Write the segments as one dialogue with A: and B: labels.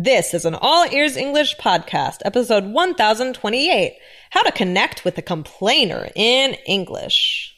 A: This is an All Ears English podcast, episode 1028 How to Connect with a Complainer in English.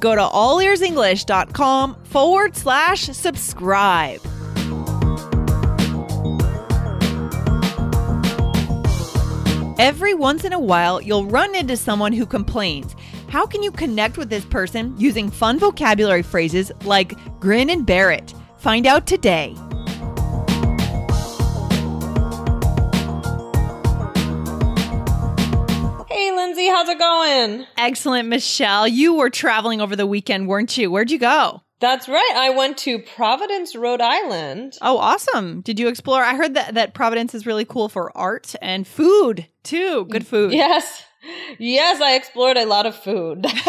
B: go to allearsenglish.com forward slash subscribe. Every once in a while, you'll run into someone who complains. How can you connect with this person using fun vocabulary phrases like grin and bear it? Find out today.
A: How's it going?
B: Excellent, Michelle. You were traveling over the weekend, weren't you? Where'd you go?
A: That's right. I went to Providence, Rhode Island.
B: Oh, awesome. Did you explore? I heard that, that Providence is really cool for art and food, too. Good food.
A: Yes. Yes, I explored a lot of food.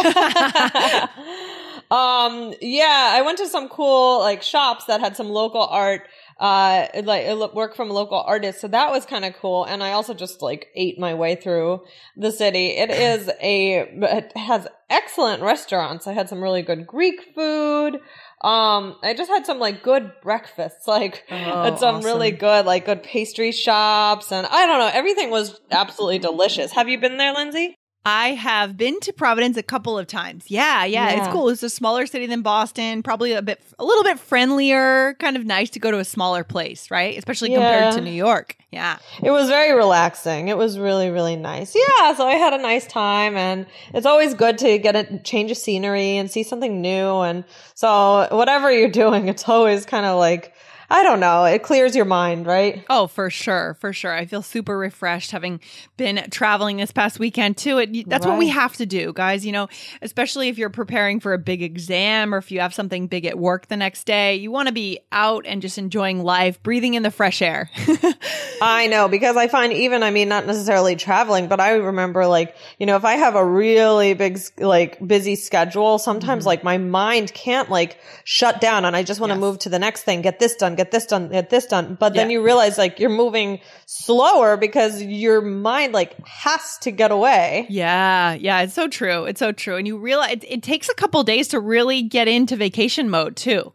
A: um, yeah, I went to some cool like shops that had some local art uh like work from local artists so that was kind of cool. And i also just like ate my way through the city. It is a it has excellent restaurants. I had some really good greek food. Um i just had some like good breakfasts. Like
B: Oh,
A: and some really good like good pastry shops. And i don't know everything was absolutely delicious. Have you been there lindsay
B: I have been to Providence a couple of times. Yeah, yeah, it's cool. It's a smaller city than Boston, probably a bit, a little bit friendlier. Kind of nice to go to a smaller place, right? Especially compared to New York. Yeah.
A: It was very relaxing. It was really, really nice. Yeah, so I had a nice time and it's always good to get a change of scenery and see something new. And so whatever you're doing, it's always kind of like, I don't know, it clears your mind, right?
B: Oh, for sure, for sure. I feel super refreshed having been traveling this past weekend too. It, that's what we have to do, guys. You know, especially if you're preparing for a big exam or if you have something big at work the next day, you want to be out and just enjoying life, breathing in the fresh air.
A: I know because I find even, I mean, not necessarily traveling, but I remember like, you know, if I have a really big, like busy schedule, sometimes mm-hmm. like my mind can't like shut down and I just want to
B: Yes.
A: move to the next thing, get this done, get this done, get this done. But then
B: Yeah.
A: you realize like you're moving slower because your mind like has to get away.
B: Yeah, yeah, it's so true. It's so true. And you realize it, it takes a couple days to really get into vacation mode too.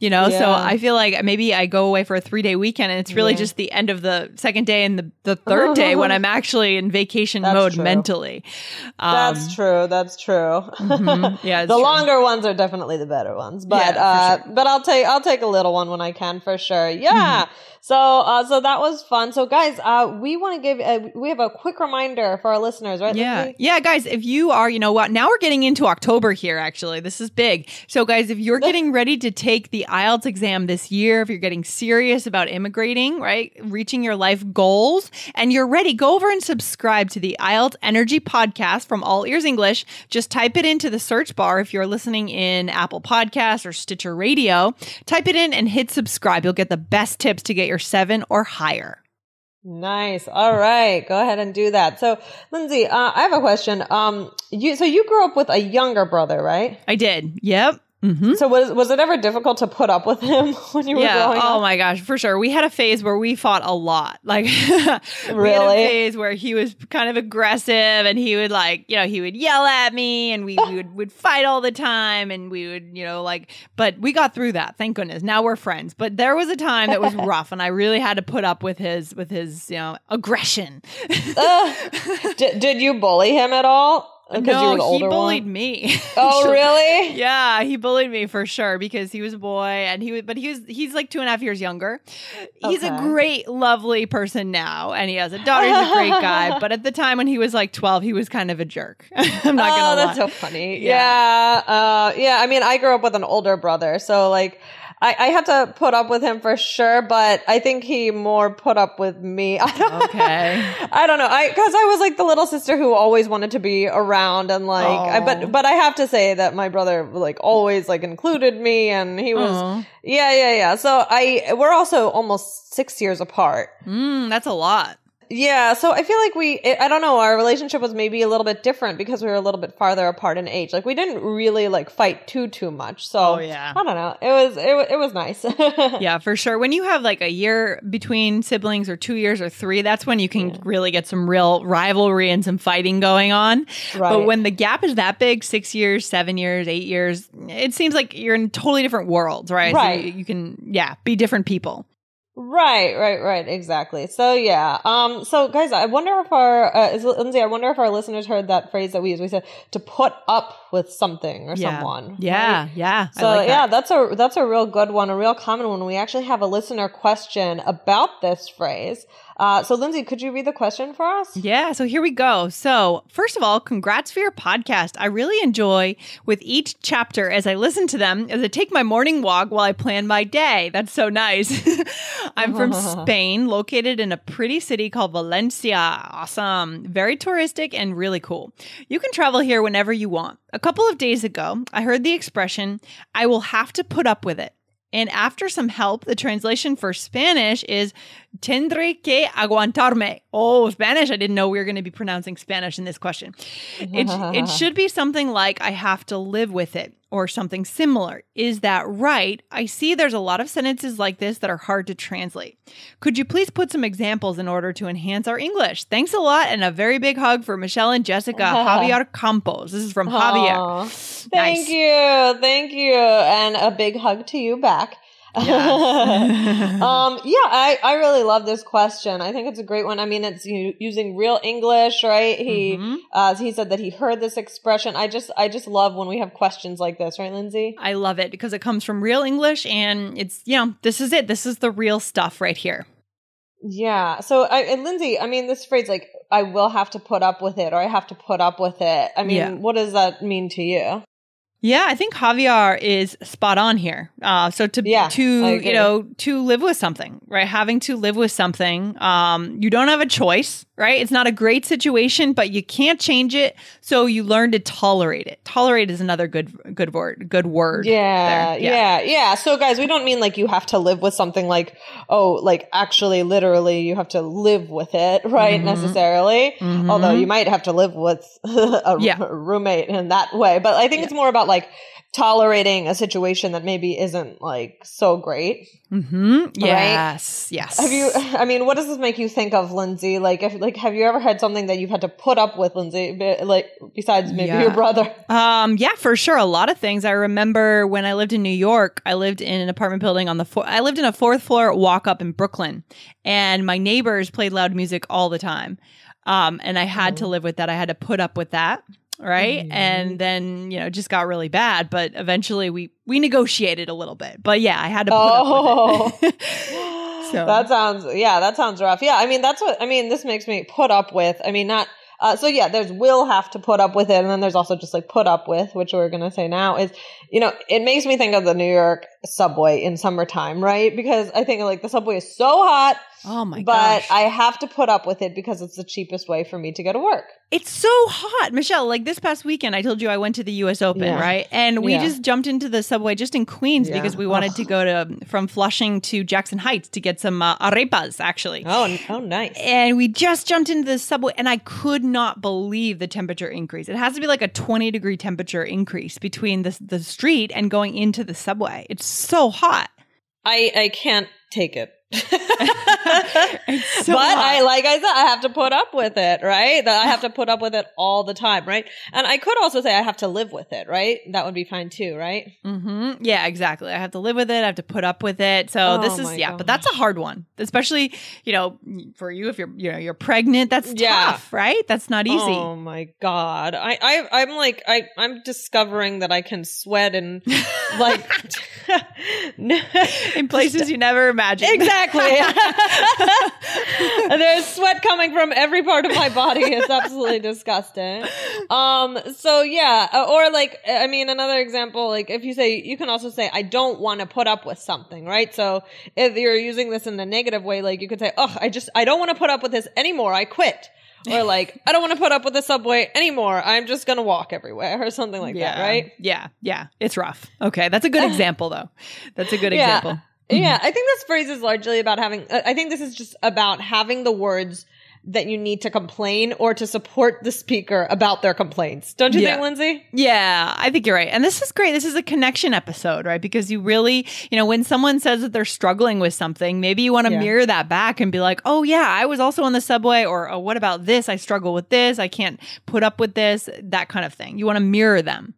B: You know, so I feel like maybe I go away for a three day weekend and it's really
A: Yeah.
B: just the end of the second day and the, the third day when I'm actually in vacation
A: That's
B: mode
A: true.
B: mentally. Um,
A: That's true. That's true.
B: mhm. Yeah,
A: the
B: true.
A: longer ones are definitely the better ones, but
B: Yeah,
A: uh,
B: for
A: but I'll take I'll take a little one when I can for sure. Yeah. So uh, so that was fun. So guys, uh, we want to give uh, we have a quick reminder for our listeners, right?
B: Yeah.
A: Lindsay?
B: Yeah, guys, if you are, you know what, now we're getting into October here, actually. This is big. So, guys, if you're getting ready to take the IELTS exam this year, if you're getting serious about immigrating, right, reaching your life goals, and you're ready, go over and subscribe to the IELTS Energy podcast from All Ears English. Just type it into the search bar if you're listening in Apple Podcasts or Stitcher Radio. Type it in and hit subscribe. You'll get the best tips to get your seven or higher.
A: Nice. All right, go ahead and do that. So, Lindsay, uh, I have a question. Um, you so you grew up with a younger brother, right?
B: I did. Yep. Mm-hmm.
A: So was was it ever difficult to put up with him when you were
B: yeah.
A: growing up?
B: Oh my gosh, for sure. We had a phase where we fought a lot. Like, we had
A: Really?
B: a phase where he was kind of aggressive, and he would like, you know, he would yell at me, and we, we would would fight all the time, and we would, you know, like. But we got through that. Thank goodness. Now we're friends. But there was a time that was rough, and I really had to put up with his with his, you know, aggression.
A: Ugh. did, did you bully him at all? 'Cause you were
B: no, he bullied
A: one?
B: me.
A: Oh, really?
B: Yeah, he bullied me for sure because he was a boy and he was, but he was, he's like two and a half years younger. He's a great, lovely person now and he has a daughter. He's a great guy. But at the time when he was like 12, he was kind of a jerk. I'm not
A: oh,
B: to
A: that's
B: lie.
A: so funny.
B: Yeah.
A: Yeah. Uh, yeah. I mean, I grew up with an older brother, so like, I, I had to put up with him for sure, but I think he more put up with me. I don't,
B: Okay.
A: I don't know. I because I was like the little sister who always wanted to be around and like, I, but but I have to say that my brother like always like included me, and he was yeah yeah yeah. So I we're also almost six years apart.
B: Mm, that's a lot.
A: Yeah, so I feel like we, I don't know, our relationship was maybe a little bit different because we were a little bit farther apart in age. Like we didn't really like fight too too much. So
B: Oh, yeah.
A: I don't know. It was it, it was nice.
B: Yeah, for sure. When you have like a year between siblings or two years or three, that's when you can really get some real rivalry and some fighting going on. But when the gap is that big, six years, seven years, eight years, it seems like you're in totally different worlds, right? So
A: Right.
B: you, you can, yeah, be different people.
A: Right, right, right, exactly. So yeah, um, so guys, I wonder if our uh, is, Lindsay, I wonder if our listeners heard that phrase that we use. We said to put up with something or
B: Yeah.
A: someone.
B: Yeah,
A: right?
B: yeah.
A: So
B: like that.
A: yeah, that's a that's a real good one, a real common one. We actually have a listener question about this phrase. Uh, so Lindsay, could you read the question for us?
B: Yeah, so here we go. So, first of all, congrats for your podcast. I really enjoy with each chapter as I listen to them as I take my morning walk while I plan my day. That's so nice. I'm from Spain, located in a pretty city called Valencia. Awesome. Very touristic and really cool. You can travel here whenever you want. A couple of days ago, I heard the expression, I will have to put up with it. And after some help, the translation for Spanish is tendré que aguantarme. Oh, Spanish. I didn't know we were going to be pronouncing Spanish in this question. It, it should be something like I have to live with it or something similar. Is that right? I see there's a lot of sentences like this that are hard to translate. Could you please put some examples in order to enhance our English? Thanks a lot and a very big hug for Michelle and Jessica Javier Campos. This is from Javier.
A: Aw. Thank
B: Nice.
A: you, thank you, and a big hug to you back. um, yeah, I, I really love this question. I think it's a great one. I mean, it's u- using real English, right? He,
B: Mhm.
A: uh, he said that he heard this expression. I just, I just love when we have questions like this, right, Lindsay?
B: I love it because it comes from real English and it's, you know, this is it. This is the real stuff right here.
A: Yeah. So, I, and Lindsay, I mean, this phrase, like, I will have to put up with it, or I have to put up with it. I mean,
B: Yeah.
A: what does that mean to you?
B: Yeah, I think Javier is spot on here. Uh, so to
A: Yeah,
B: to you know to live with something, right? Having to live with something, um, you don't have a choice, right? It's not a great situation, but you can't change it, so you learn to tolerate it. Tolerate is another good good word. Good word.
A: Yeah,
B: there.
A: yeah, yeah. So, guys, we don't mean like you have to live with something like, oh, like actually, literally, you have to live with it, right?
B: Mhm.
A: Necessarily.
B: Mhm.
A: Although you might have to live with a
B: Yeah.
A: roommate in that way. But I think
B: Yeah.
A: it's more about like tolerating a situation that maybe isn't like so great.
B: Mm-hmm. Yes. Yes.
A: Have you, I mean, what does this make you think of, Lindsay? Like, if, like, have you ever had something that you've had to put up with, Lindsay, like, besides maybe
B: Yeah.
A: your brother?
B: Um, yeah, for sure. A lot of things. I remember when I lived in New York, I lived in an apartment building on the four, I lived in a fourth floor walk up in Brooklyn and my neighbors played loud music all the time. Um, and I had to live with that. I had to put up with that. Right. And then, you know, just got really bad, but eventually we, we negotiated a little bit, but yeah, I had to put
A: Oh.
B: up with it. So-
A: that sounds yeah that sounds rough yeah i mean that's what i mean this makes me put up with i mean not uh, so yeah there's will have to put up with it and then there's also just like put up with which we're gonna say now is you know it makes me think of the new york subway in summertime right because i think like the subway is so hot
B: oh my god.
A: but
B: gosh.
A: i have to put up with it because it's the cheapest way for me to go to work
B: It's so hot, Michelle. Like this past weekend, I told you I went to the U.S. Open,
A: Yeah.
B: right? And we
A: Yeah.
B: just jumped into the subway just in Queens
A: Yeah.
B: because we wanted
A: Ugh.
B: to go to from Flushing to Jackson Heights to get some uh, arepas, actually.
A: oh oh nice
B: And we just jumped into the subway, and I could not believe the temperature increase. It has to be like a twenty degree temperature increase between the the street and going into the subway. It's so hot.
A: i i can't take it
B: so
A: but
B: hot.
A: I, like I said, I have to put up with it, right? That I have to put up with it all the time, right? And I could also say I have to live with it, right? That would be fine too, right?
B: Mm-hmm. Yeah, exactly. I have to live with it. I have to put up with it. So
A: Oh
B: this is yeah, but that's a hard one, especially you know for you if you're you know you're pregnant. That's
A: Yeah.
B: tough, right? That's not easy.
A: Oh my god, I, I I'm like I I'm discovering that I can sweat and like
B: In places you never imagined.
A: Exactly. There's sweat coming from every part of my body. It's absolutely disgusting. Um, so yeah, uh, or like, I mean, another example, like if you say, you can also say, I don't want to put up with something, right? So if you're using this in the negative way, like you could say, oh, I just, I don't want to put up with this anymore. I quit. Or like, I don't want to put up with the subway anymore. I'm just going to walk everywhere or something like
B: yeah,
A: that, right?
B: Yeah, yeah. It's rough. Okay, that's a good example though. That's a good
A: Yeah.
B: example.
A: Yeah, I think this phrase is largely about having. uh, I think this is just about having the words that you need to complain or to support the speaker about their complaints. Don't you
B: Yeah.
A: think, Lindsay?
B: Yeah, I think you're right. And this is great. This is a connection episode, right? Because you really, you know, when someone says that they're struggling with something, maybe you want to
A: Yeah.
B: mirror that back and be like, oh, yeah, I was also on the subway, or oh, what about this? I struggle with this. I can't put up with this, that kind of thing. You want to mirror them.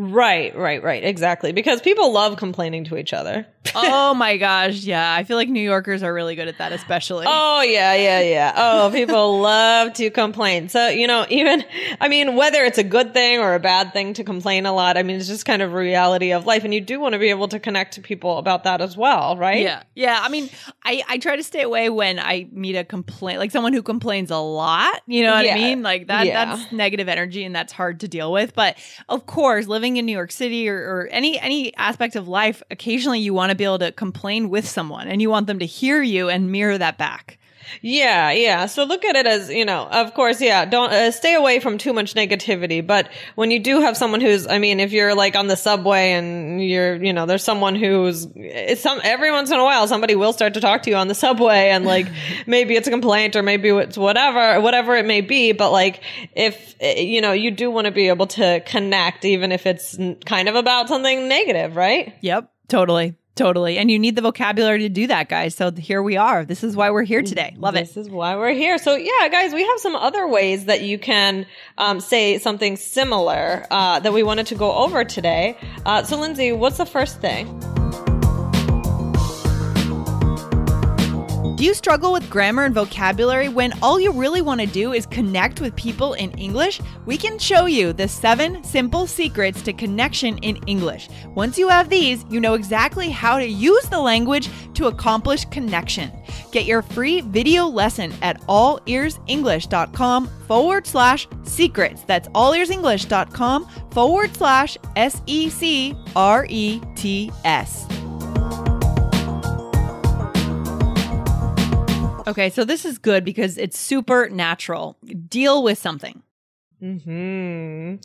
A: Right, right, right. Exactly. Because people love complaining to each other.
B: oh my gosh. Yeah. I feel like New Yorkers are really good at that, especially.
A: Oh yeah, yeah, yeah. Oh, people love to complain. So, you know, even I mean, whether it's a good thing or a bad thing to complain a lot, I mean, it's just kind of reality of life and you do want to be able to connect to people about that as well, right?
B: Yeah. Yeah. I mean, I, I try to stay away when I meet a complaint, like someone who complains a lot. You know what
A: Yeah.
B: I mean? Like that,
A: Yeah.
B: that's negative energy and that's hard to deal with. But of course, living in New York City or, or any, any aspect of life, occasionally you want to be able to complain with someone and you want them to hear you and mirror that back.
A: Yeah, yeah. So look at it as, you know, of course, yeah, don't uh, stay away from too much negativity. But when you do have someone who's, I mean, if you're like on the subway and you're, you know, there's someone who's, it's some, every once in a while, somebody will start to talk to you on the subway and like, maybe it's a complaint or maybe it's whatever, whatever it may be. But like, if, eh, you know, you do want to be able to connect, even if it's kind of about something negative, right?
B: Yep. Totally. Totally. And you need the vocabulary to do that, guys. So here we are. This is why we're here today. Love it.
A: This is why we're here. So yeah, guys, we have some other ways that you can um, say something similar uh, that we wanted to go over today. Uh, so Lindsay, what's the first thing?
B: Do you struggle with grammar and vocabulary when all you really want to do is connect with people in English? We can show you the seven simple secrets to connection in English. Once you have these, you know exactly how to use the language to accomplish connection. Get your free video lesson at allearsenglish.com forward slash secrets. That's allearsenglish.com forward slash S E C R E T S. Okay, so this is good because it's super natural. Deal with something.
A: Hmm.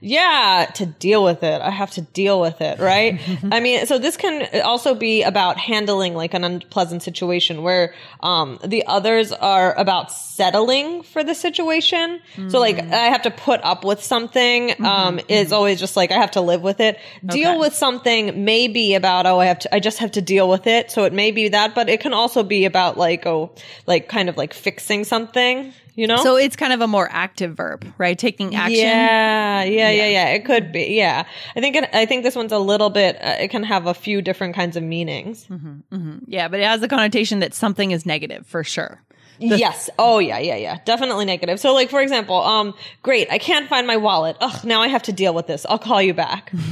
A: Yeah, to deal with it, I have to deal with it, right? I mean, so this can also be about handling like an unpleasant situation where um, the others are about settling for the situation. So like, I have to put up with something. Um, is always just like I have to live with it. Deal with something may be about oh, I have to, I just have to deal with it. So it may be that, but it can also be about like oh, like kind of like fixing something. You know?
B: So it's kind of a more active verb, right? Taking action.
A: Yeah, yeah, yeah, yeah. It could be. Yeah, I think it, I think this one's a little bit. Uh, it can have a few different kinds of meanings.
B: Mhm. Yeah, but it has the connotation that something is negative for sure.
A: Yes. Oh, yeah, yeah, yeah. Definitely negative. So, like for example, um, great. I can't find my wallet. Ugh. Now I have to deal with this. I'll call you back.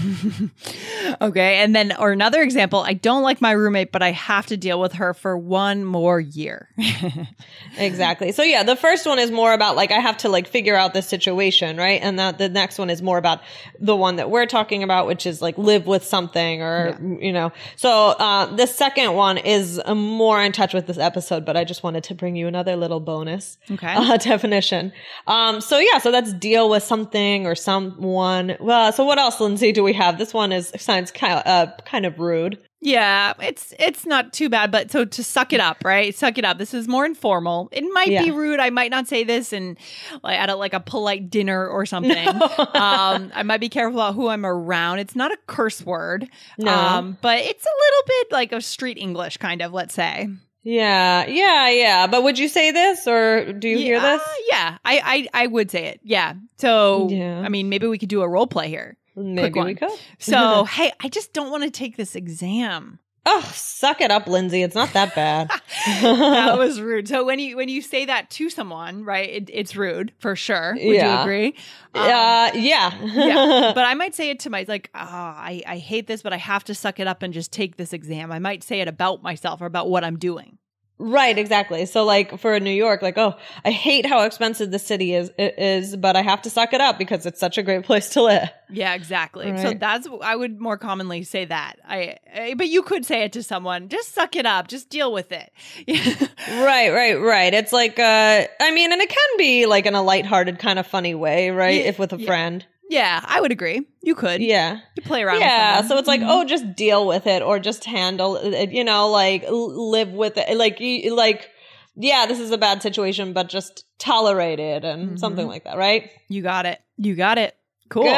B: Okay. And then, or another example, I don't like my roommate, but I have to deal with her for one more year.
A: exactly. So yeah, the first one is more about like I have to like figure out this situation, right? And that the next one is more about the one that we're talking about, which is like live with something or you know. So uh, the second one is uh, more in touch with this episode, but I just wanted to bring you another little bonus
B: Okay.
A: uh, definition. Um, so yeah, so that's deal with something or someone. Well, so what else, Lindsay? Do we have? This one is sounds kind of uh, kind of rude.
B: yeah, it's it's not too bad, but so to suck it up, right? Suck it up. This is more informal. It might be rude. I might not say this and like at a, like a polite dinner or something. um, I might be careful about who I'm around. It's not a curse word,
A: No.
B: um, but it's a little bit like a street English kind of. Let's say.
A: Yeah, yeah, yeah. But would you say this or do you hear
B: Yeah,
A: this?
B: Yeah, I, I I would say it. Yeah. So
A: Yeah.
B: I mean, maybe we could do a role play here.
A: Maybe we could.
B: So hey, I just don't want to take this exam.
A: Oh, suck it up, Lindsay. It's not that bad.
B: that was rude. So when you when you say that to someone, right? It, it's rude for sure. Would you agree? Um,
A: uh, yeah.
B: yeah, but I might say it to my like, oh, I I hate this, but I have to suck it up and just take this exam. I might say it about myself or about what I'm doing.
A: Right, exactly. So like for New York, like, oh, I hate how expensive the city is, it is, but I have to suck it up because it's such a great place to live.
B: Yeah, exactly. So that's I would more commonly say that. I, I but you could say it to someone. Just suck it up. Just deal with it.
A: Right, right, right. It's like, uh, I mean, and it can be like in a lighthearted kind of funny way, right?
B: Yeah,
A: if with a
B: yeah.
A: friend.
B: Yeah, I would agree. You could.
A: Yeah.
B: You play around.
A: Yeah, so it's like,
B: Mhm.
A: oh, just deal with it or just handle it, you know, like live with it. Like, you, like, yeah, this is a bad situation, but just tolerate it and
B: Mhm.
A: something like that, right?
B: You got it. You got it. Cool.
A: Good.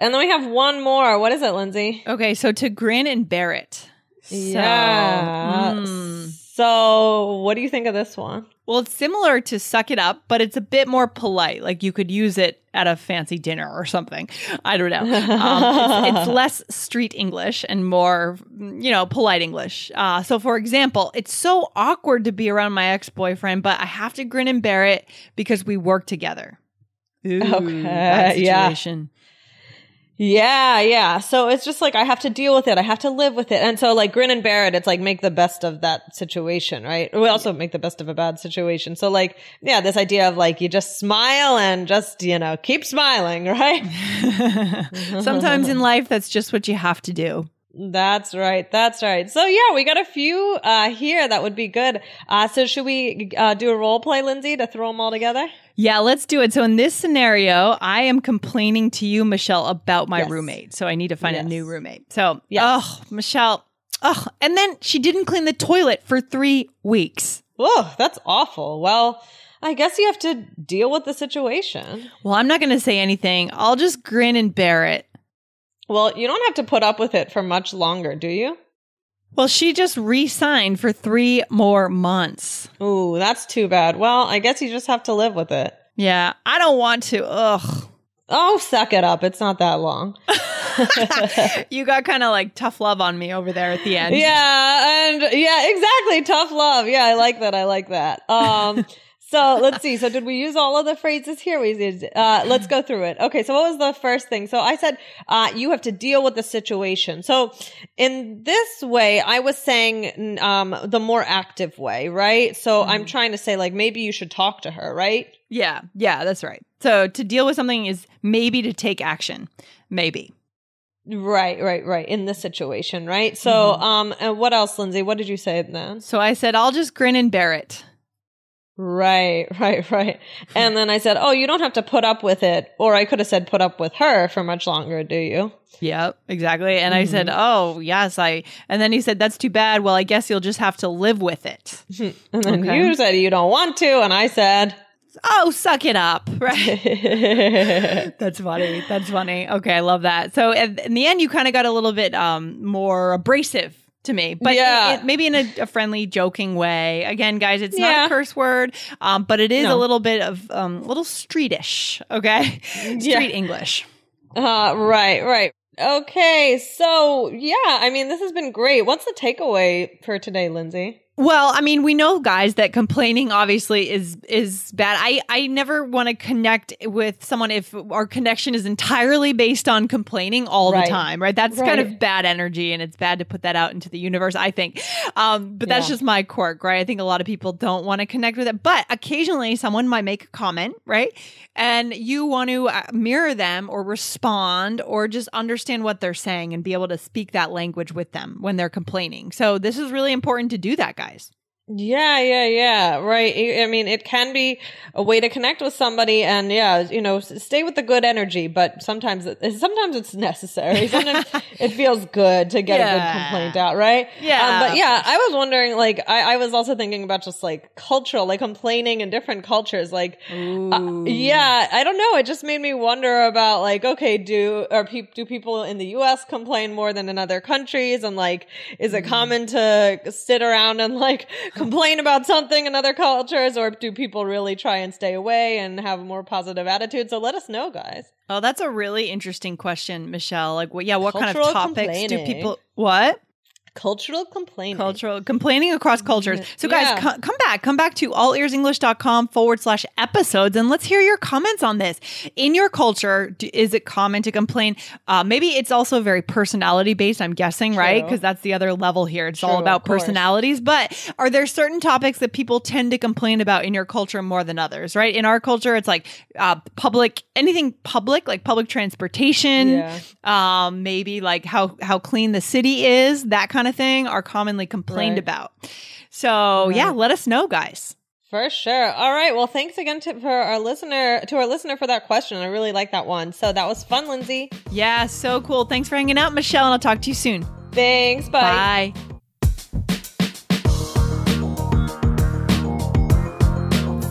A: And then we have one more. What is it, Lindsay?
B: Okay, so to grin and bear it. So,
A: yeah.
B: mm.
A: So, what do you think of this one?
B: Well, it's similar to suck it up, but it's a bit more polite. Like you could use it at a fancy dinner or something. I don't know. Um, it's, it's less street English and more, you know, polite English. Uh, so, for example, it's so awkward to be around my ex boyfriend, but I have to grin and bear it because we work together. Ooh,
A: Okay,
B: bad situation.
A: Yeah, yeah. Yeah. So it's just like I have to deal with it. I have to live with it. And so like grin and bear it, it's like make the best of that situation, right? We also make the best of a bad situation. So like, yeah, this idea of like you just smile and just, you know, keep smiling, right?
B: Sometimes in life, that's just what you have to do.
A: That's right. That's right. So yeah, we got a few uh here that would be good. Uh so should we uh do a role play, Lindsay, to throw them all together?
B: Yeah, let's do it. So in this scenario, I am complaining to you, Michelle, about my
A: Yes.
B: roommate. So I need to find a new roommate. So,
A: Yes.
B: oh, Michelle, oh, and then she didn't clean the toilet for three weeks.
A: Oh, that's awful. Well, I guess you have to deal with the situation.
B: Well, I'm not going to say anything. I'll just grin and bear it.
A: Well, you don't have to put up with it for much longer, do you?
B: Well, she just re-signed for three more months.
A: Ooh, that's too bad. Well, I guess you just have to live with it.
B: Yeah, I don't want to. Ugh.
A: Oh, suck it up. It's not that long.
B: you got kind of like tough love on me over there at the end.
A: yeah, and yeah, exactly. Tough love. Yeah, I like that. I like that. Um, so let's see. So did we use all of the phrases here? We did. Uh, let's go through it. Okay. So what was the first thing? So I said, uh, you have to deal with the situation. So in this way, I was saying, um, the more active way, right? So I'm trying to say like, maybe you should talk to her, right?
B: Yeah, yeah, that's right. So to deal with something is maybe to take action. Maybe.
A: Right, right, right. In this situation, right? So, um, and what else, Lindsay? What did you say then?
B: So I said, I'll just grin and bear it.
A: Right, right, right. And then I said, oh, you don't have to put up with it. Or I could have said, put up with her for much longer, do you?
B: Yep, exactly. And I said, oh, yes, I. And then he said, that's too bad. Well, I guess you'll just have to live with it.
A: And then
B: Okay.
A: you said you don't want to. And I said,
B: Oh, suck it up. Right. That's funny. That's funny. Okay, I love that. So in, in the end, you kind of got a little bit um, more abrasive to me, but
A: Yeah.
B: it- it- maybe in a, a friendly, joking way. Again, guys, it's not a curse word, um, but it is
A: No.
B: a little bit of um, a little streetish. Okay, street
A: Yeah.
B: English.
A: uh, right, right. Okay. So, yeah, I mean, this has been great. What's the takeaway for today, Lindsay?
B: Well, I mean, we know, guys, that complaining obviously is is bad. I I never want to connect with someone if our connection is entirely based on complaining all
A: Right.
B: the time, right? That's kind of bad energy, and it's bad to put that out into the universe. I think, um, but that's
A: Yeah.
B: just my quirk, right? I think a lot of people don't want to connect with it, but occasionally someone might make a comment, right? And you want to uh, mirror them or respond or just understand what they're saying and be able to speak that language with them when they're complaining. So this is really important to do that, guys guys.
A: Yeah, yeah, yeah. Right. I mean, it can be a way to connect with somebody and yeah, you know, stay with the good energy, but sometimes it, sometimes it's necessary. Sometimes it feels good to get a good complaint out, right?
B: Yeah,
A: Um, but yeah, I was wondering, like, I, I was also thinking about just like cultural, like complaining in different cultures. Like, uh, yeah, I don't know. It just made me wonder about like, okay, do, are peop do people in the U.S. complain more than in other countries? And like, is it common to sit around and like complain about something in other cultures? Or do people really try and stay away and have a more positive attitude? So let us know, guys.
B: Oh, that's a really interesting question, Michelle. Like, what? Yeah, what kind of topics do people? What?
A: Cultural complaining.
B: Cultural complaining across cultures. So, guys,
A: Yeah.
B: co- come back. Come back to allearsenglish.com forward slash episodes and let's hear your comments on this. In your culture, d- is it common to complain? Uh, maybe it's also very personality based, I'm guessing, right? Because that's the other level here. It's all about personalities. But are there certain topics that people tend to complain about in your culture more than others, right? In our culture, it's like uh, public, anything public, like public transportation
A: Yeah.
B: um maybe like how how clean the city is that kind of thing are commonly complained
A: Right.
B: about so yeah let us know guys
A: For sure. All right. Well, thanks again to for our listener to our listener for that question. I really like that one. So that was fun, Lindsay.
B: yeah so cool thanks for hanging out michelle and i'll talk to you soon
A: Thanks. Bye.
B: bye